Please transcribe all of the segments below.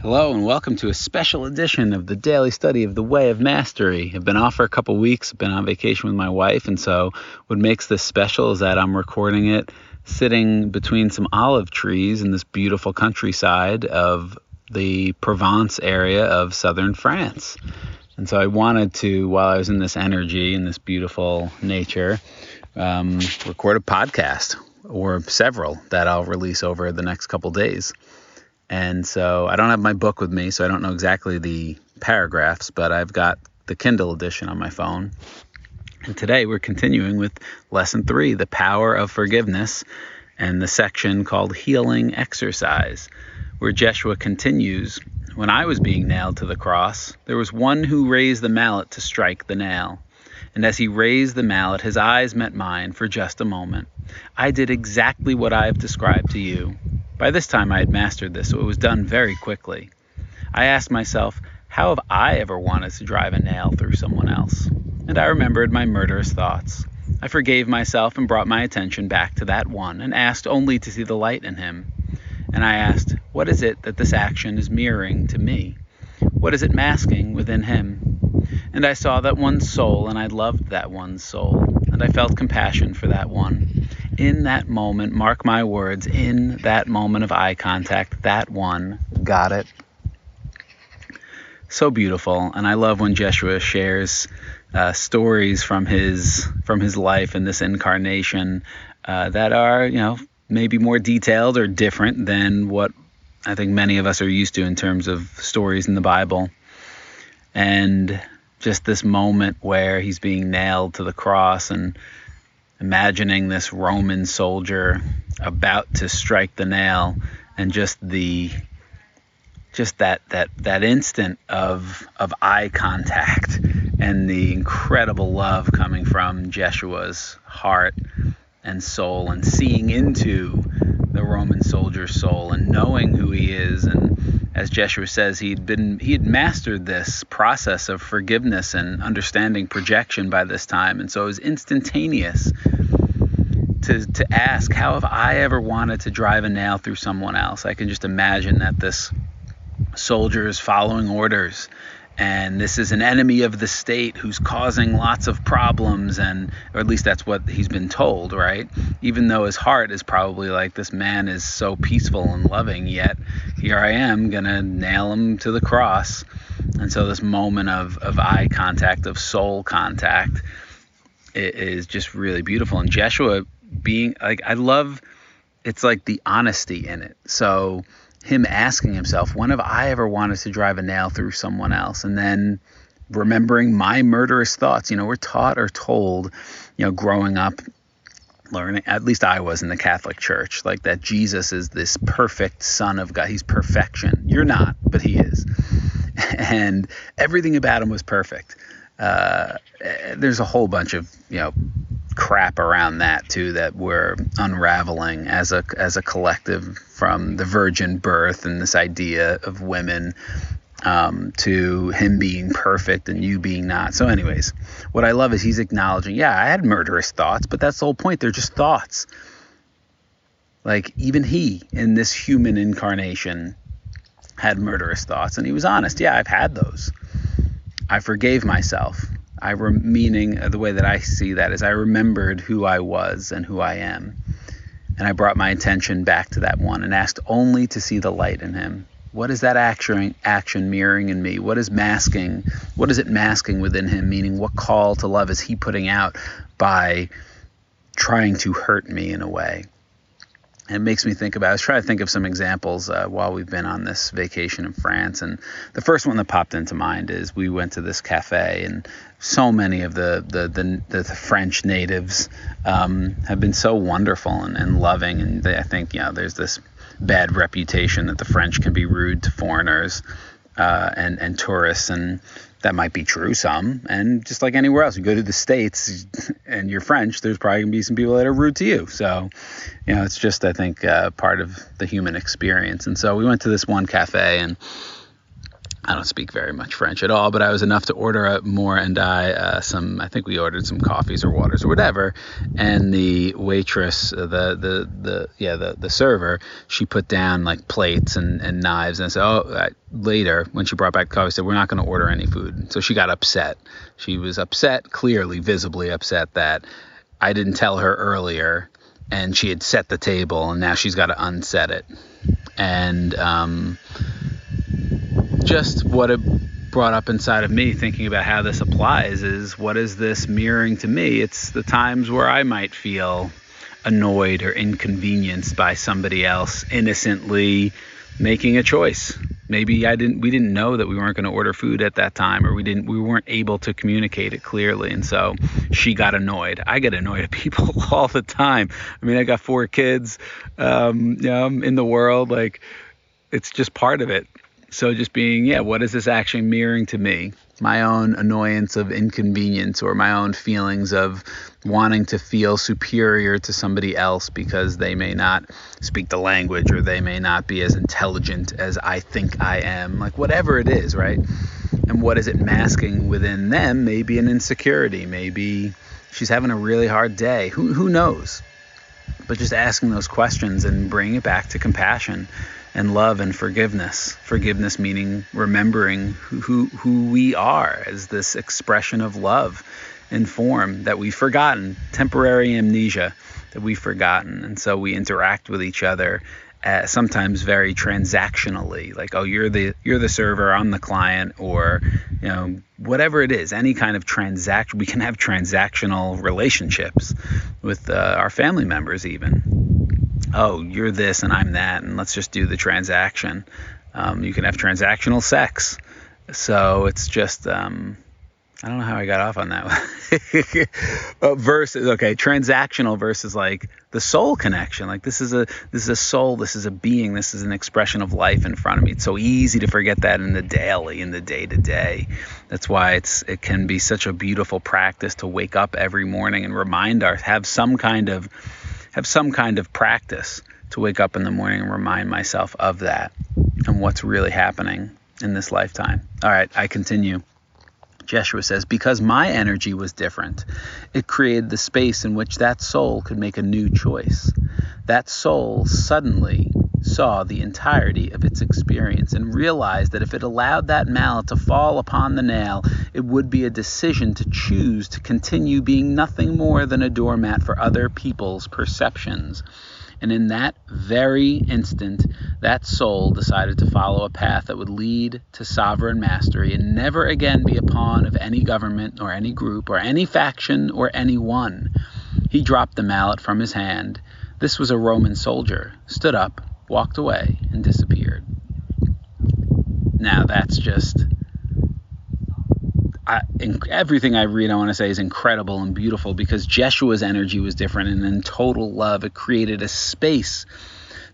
Hello and welcome to a special edition of the daily study of the Way of Mastery. I've been off for a couple weeks, been on vacation with my wife, and so what makes this special is that I'm recording it sitting between some olive trees in this beautiful countryside of the Provence area of southern France. And so I wanted to, while I was in this energy and this beautiful nature, um, record a podcast or several that I'll release over the next couple days. And so I don't have my book with me, so I don't know exactly the paragraphs, but I've got the Kindle edition on my phone. And today we're continuing with lesson three, the power of forgiveness, and the section called healing exercise, where Jeshua continues. When I was being nailed to the cross, there was one who raised the mallet to strike the nail. And as he raised the mallet, his eyes met mine for just a moment. I did exactly what I have described to you. By this time I had mastered this, so it was done very quickly. I asked myself, how have I ever wanted to drive a nail through someone else? And I remembered my murderous thoughts. I forgave myself and brought my attention back to that one and asked only to see the light in him. And I asked, what is it that this action is mirroring to me? What is it masking within him? And I saw that one soul, and I loved that one soul, and I felt compassion for that one in that moment, mark my words, in that moment of eye contact, that one got it. So beautiful, and I love when Jeshua shares uh, stories from his from his life in this incarnation uh, that are, you know, maybe more detailed or different than what I think many of us are used to in terms of stories in the Bible. And just this moment where he's being nailed to the cross and imagining this Roman soldier about to strike the nail and just the just that that that instant of of eye contact and the incredible love coming from Jeshua's heart and soul and seeing into the Roman soldier's soul and knowing who he is. And as Jeshua says he'd been he had mastered this process of forgiveness and understanding projection by this time. And so it was instantaneous to to ask how have I ever wanted to drive a nail through someone else? I can just imagine that this soldier is following orders and this is an enemy of the state who's causing lots of problems and or at least that's what he's been told right? Even though his heart is probably like this man is so peaceful and loving yet here i am gonna nail him to the cross. And so this moment of, of eye contact of soul contact is just really beautiful. And jeshua being like i love it's like the honesty in it so him asking himself, when have I ever wanted to drive a nail through someone else? And then remembering my murderous thoughts. You know, we're taught or told, you know, growing up, learning, at least I was in the Catholic Church, like that Jesus is this perfect Son of God. He's perfection. You're not, but He is. And everything about Him was perfect. Uh, there's a whole bunch of, you know, crap around that too that we're unraveling as a as a collective from the virgin birth and this idea of women um, to him being perfect and you being not. So, anyways, what I love is he's acknowledging, yeah, I had murderous thoughts, but that's the whole point. They're just thoughts. Like even he in this human incarnation had murderous thoughts, and he was honest. Yeah, I've had those. I forgave myself. I rem- meaning uh, the way that I see that is I remembered who I was and who I am, and I brought my attention back to that one and asked only to see the light in him. What is that action action mirroring in me? What is masking? What is it masking within him? Meaning, what call to love is he putting out by trying to hurt me in a way? And it makes me think about. I was trying to think of some examples uh, while we've been on this vacation in France, and the first one that popped into mind is we went to this cafe, and so many of the the the, the French natives um, have been so wonderful and, and loving, and they, I think you know there's this bad reputation that the French can be rude to foreigners uh, and and tourists, and that might be true some and just like anywhere else you go to the states and you're french there's probably to be some people that are rude to you. So you know it's just i think uh, part of the human experience. And so we went to this one cafe and I don't speak very much French at all, but I was enough to order more and I uh, some. I think we ordered some coffees or waters or whatever. And the waitress, uh, the the the yeah the the server, she put down like plates and, and knives and I said, oh. I, later when she brought back the coffee, said we're not going to order any food. So she got upset. She was upset, clearly, visibly upset that I didn't tell her earlier, and she had set the table, and now she's got to unset it. And um, just what it brought up inside of me thinking about how this applies is what is this mirroring to me? It's the times where I might feel annoyed or inconvenienced by somebody else innocently making a choice. Maybe I didn't we didn't know that we weren't going to order food at that time or we didn't we weren't able to communicate it clearly and so she got annoyed. I get annoyed at people all the time. I mean, I got four kids um you know, in the world like it's just part of it. So just being, yeah, what is this actually mirroring to me? My own annoyance of inconvenience or my own feelings of wanting to feel superior to somebody else because they may not speak the language or they may not be as intelligent as I think I am. Like whatever it is, right? And what is it masking within them? Maybe an insecurity, maybe she's having a really hard day. Who who knows? But just asking those questions and bringing it back to compassion and love and forgiveness. Forgiveness meaning remembering who, who, who we are as this expression of love and form that we've forgotten, temporary amnesia that we've forgotten. And so we interact with each other uh, sometimes very transactionally like oh you're the you're the server i'm the client or you know whatever it is any kind of transaction we can have transactional relationships with uh, our family members even oh, you're this and I'm that, and let's just do the transaction. Um, you can have transactional sex. So it's just, um, I don't know how I got off on that. uh, versus, okay, transactional versus like the soul connection. Like this is a this is a soul. This is a being. This is an expression of life in front of me. It's so easy to forget that in the daily, in the day to day. That's why it's it can be such a beautiful practice to wake up every morning and remind our have some kind of have some kind of practice to wake up in the morning and remind myself of that and what's really happening in this lifetime. All right, I continue. Jeshua says, Because my energy was different, it created the space in which that soul could make a new choice. That soul suddenly saw the entirety of its experience and realized that if it allowed that mallet to fall upon the nail, it would be a decision to choose to continue being nothing more than a doormat for other people's perceptions. And in that very instant, that soul decided to follow a path that would lead to sovereign mastery and never again be a pawn of any government or any group or any faction or any one. He dropped the mallet from his hand. This was a Roman soldier, stood up, walked away, and disappeared. Now, that's just. I, in, everything I read, I want to say, is incredible and beautiful because Jeshua's energy was different, and in total love, it created a space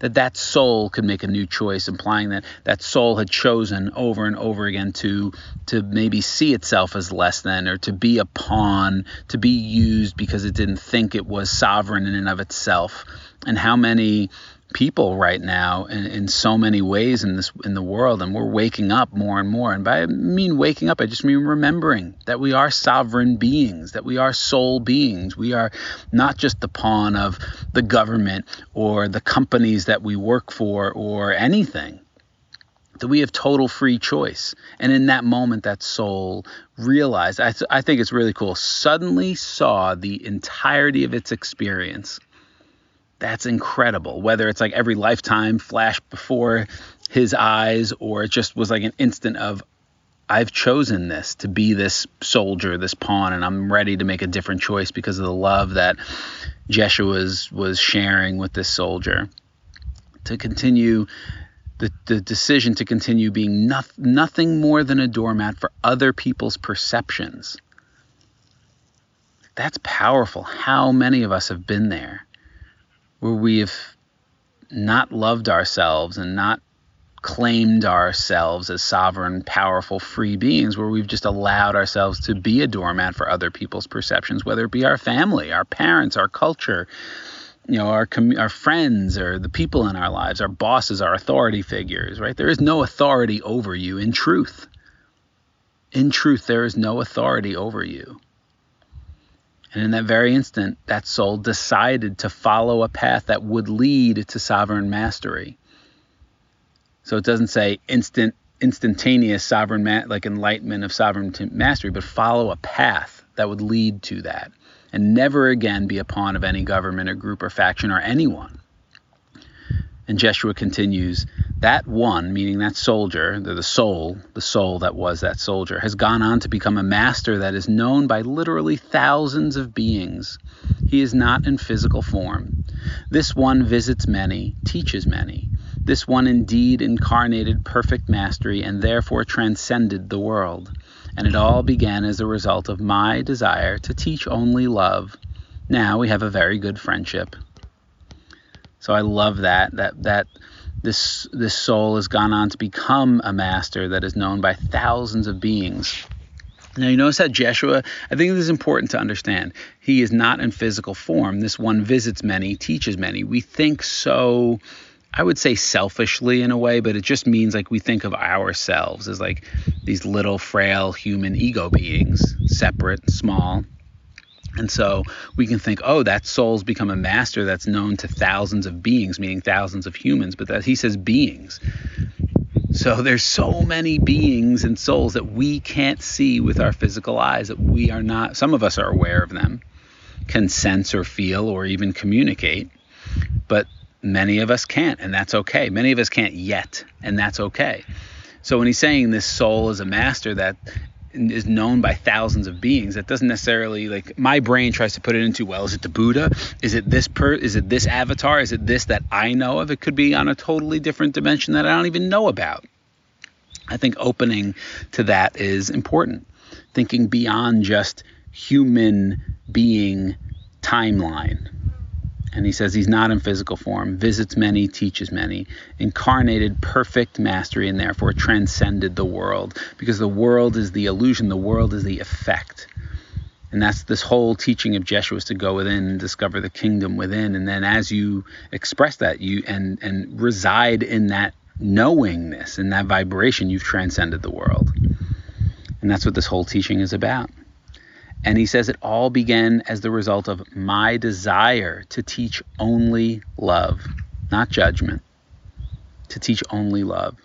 that that soul could make a new choice, implying that that soul had chosen over and over again to to maybe see itself as less than, or to be a pawn, to be used because it didn't think it was sovereign in and of itself. And how many people right now in, in so many ways in this in the world and we're waking up more and more. And by I mean waking up I just mean remembering that we are sovereign beings that we are soul beings. We are not just the pawn of the government or the companies that we work for or anything. That we have total free choice. And in that moment that soul realized I, th- I think it's really cool. Suddenly saw the entirety of its experience that's incredible. Whether it's like every lifetime flashed before his eyes or it just was like an instant of, I've chosen this to be this soldier, this pawn, and I'm ready to make a different choice because of the love that Jeshua was, sharing with this soldier. To continue, the, the decision to continue being no, nothing more than a doormat for other people's perceptions. That's powerful. How many of us have been there? Where we've not loved ourselves and not claimed ourselves as sovereign, powerful, free beings, where we've just allowed ourselves to be a doormat for other people's perceptions, whether it be our family, our parents, our culture, you know, our com- our friends, or the people in our lives, our bosses, our authority figures. Right? There is no authority over you in truth. In truth, there is no authority over you. And in that very instant, that soul decided to follow a path that would lead to sovereign mastery. So it doesn't say instant, instantaneous sovereign, ma- like enlightenment of sovereign mastery, but follow a path that would lead to that, and never again be a pawn of any government or group or faction or anyone. And Jeshua continues, that one, meaning that soldier, the, soul, the soul that was that soldier, has gone on to become a master that is known by literally thousands of beings. He is not in physical form. This one visits many, teaches many. This one indeed incarnated perfect mastery and therefore transcended the world. And it all began as a result of my desire to teach only love. Now we have a very good friendship. So I love that that that this this soul has gone on to become a master that is known by thousands of beings. Now you notice how Jeshua, I think this is important to understand. He is not in physical form. This one visits many, teaches many. We think so I would say selfishly in a way, but it just means like we think of ourselves as like these little frail human ego beings, separate, small, and so we can think, oh, that soul's become a master that's known to thousands of beings, meaning thousands of humans, but that he says beings. So there's so many beings and souls that we can't see with our physical eyes that we are not some of us are aware of them, can sense or feel or even communicate, but many of us can't, and that's okay. Many of us can't yet, and that's okay. So when he's saying this soul is a master that is known by thousands of beings. That doesn't necessarily like my brain tries to put it into well is it the buddha? Is it this per is it this avatar? Is it this that i know of? It could be on a totally different dimension that i don't even know about. I think opening to that is important. Thinking beyond just human being timeline and he says he's not in physical form, visits many, teaches many, incarnated perfect mastery, and therefore transcended the world. Because the world is the illusion, the world is the effect. And that's this whole teaching of Jeshua is to go within and discover the kingdom within. And then as you express that, you and and reside in that knowingness, in that vibration, you've transcended the world. And that's what this whole teaching is about. And he says it all began as the result of my desire to teach only love, not judgment, to teach only love.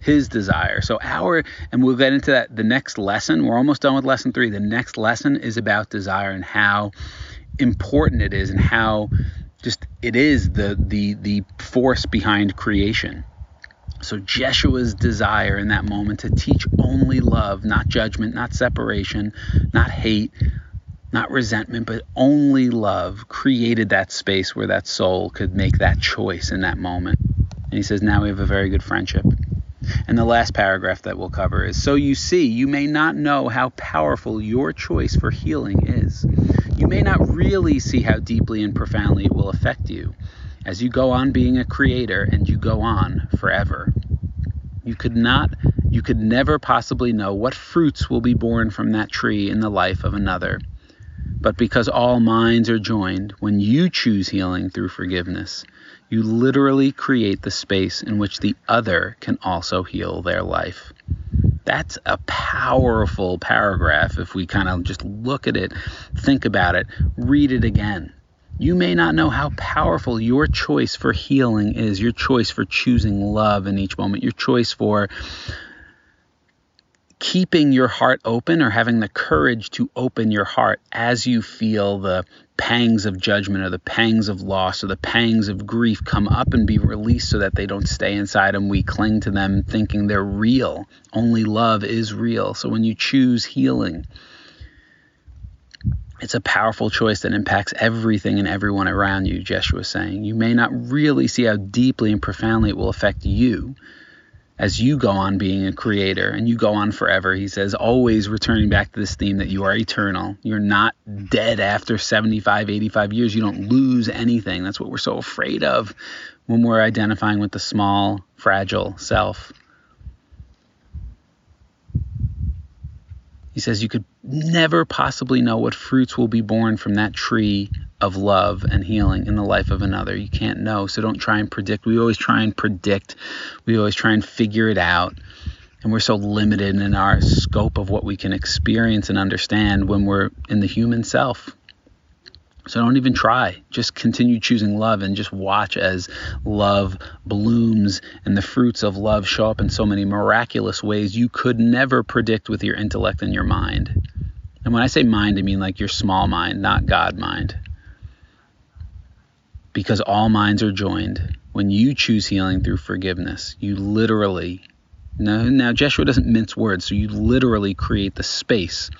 His desire. So, our, and we'll get into that the next lesson. We're almost done with lesson three. The next lesson is about desire and how important it is and how just it is the the the force behind creation. So Jeshua's desire in that moment to teach only love, not judgment, not separation, not hate, not resentment, but only love created that space where that soul could make that choice in that moment. And he says, now we have a very good friendship. And the last paragraph that we'll cover is So you see, you may not know how powerful your choice for healing is. You may not really see how deeply and profoundly it will affect you as you go on being a creator and you go on forever. You could not, you could never possibly know what fruits will be born from that tree in the life of another. But because all minds are joined, when you choose healing through forgiveness, you literally create the space in which the other can also heal their life. That's a powerful paragraph if we kind of just look at it, think about it, read it again. You may not know how powerful your choice for healing is, your choice for choosing love in each moment, your choice for keeping your heart open or having the courage to open your heart as you feel the pangs of judgment or the pangs of loss or the pangs of grief come up and be released so that they don't stay inside and we cling to them thinking they're real. Only love is real. So when you choose healing, it's a powerful choice that impacts everything and everyone around you, Jeshua is saying. You may not really see how deeply and profoundly it will affect you as you go on being a creator and you go on forever. He says, always returning back to this theme that you are eternal. You're not dead after 75, 85 years. You don't lose anything. That's what we're so afraid of when we're identifying with the small, fragile self. He says you could never possibly know what fruits will be born from that tree of love and healing in the life of another. You can't know, so don't try and predict. We always try and predict, we always try and figure it out. And we're so limited in our scope of what we can experience and understand when we're in the human self. So don't even try. Just continue choosing love and just watch as love blooms and the fruits of love show up in so many miraculous ways you could never predict with your intellect and your mind. And when I say mind, I mean like your small mind, not God mind. Because all minds are joined. When you choose healing through forgiveness, you literally now, now Jeshua doesn't mince words, so you literally create the space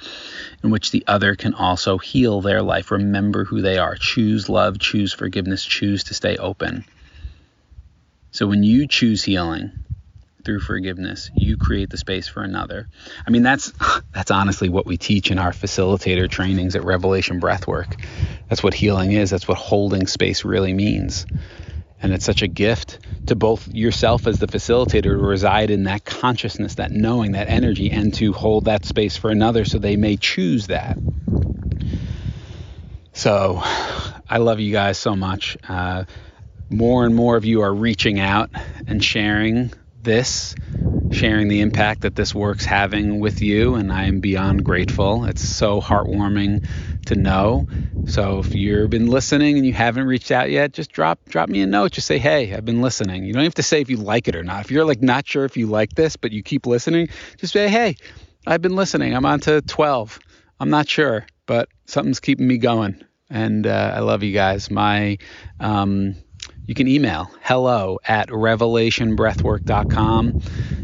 in which the other can also heal their life. Remember who they are. Choose love, choose forgiveness, choose to stay open. So when you choose healing through forgiveness, you create the space for another. I mean, that's that's honestly what we teach in our facilitator trainings at Revelation Breathwork. That's what healing is. That's what holding space really means. And it's such a gift to both yourself as the facilitator to reside in that consciousness, that knowing, that energy, and to hold that space for another so they may choose that. So I love you guys so much. Uh, more and more of you are reaching out and sharing this, sharing the impact that this work's having with you, and I am beyond grateful. It's so heartwarming to know. So if you've been listening and you haven't reached out yet, just drop drop me a note. Just say, hey, I've been listening. You don't have to say if you like it or not. If you're like not sure if you like this, but you keep listening, just say, hey, I've been listening. I'm on to 12. I'm not sure, but something's keeping me going. And uh, I love you guys. My um, you can email hello at revelationbreathwork.com.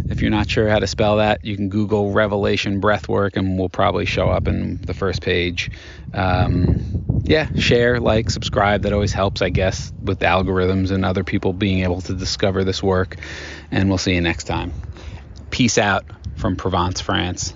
If you're not sure how to spell that, you can Google Revelation Breathwork and we'll probably show up in the first page. Um, yeah, share, like, subscribe. That always helps, I guess, with algorithms and other people being able to discover this work. And we'll see you next time. Peace out from Provence, France.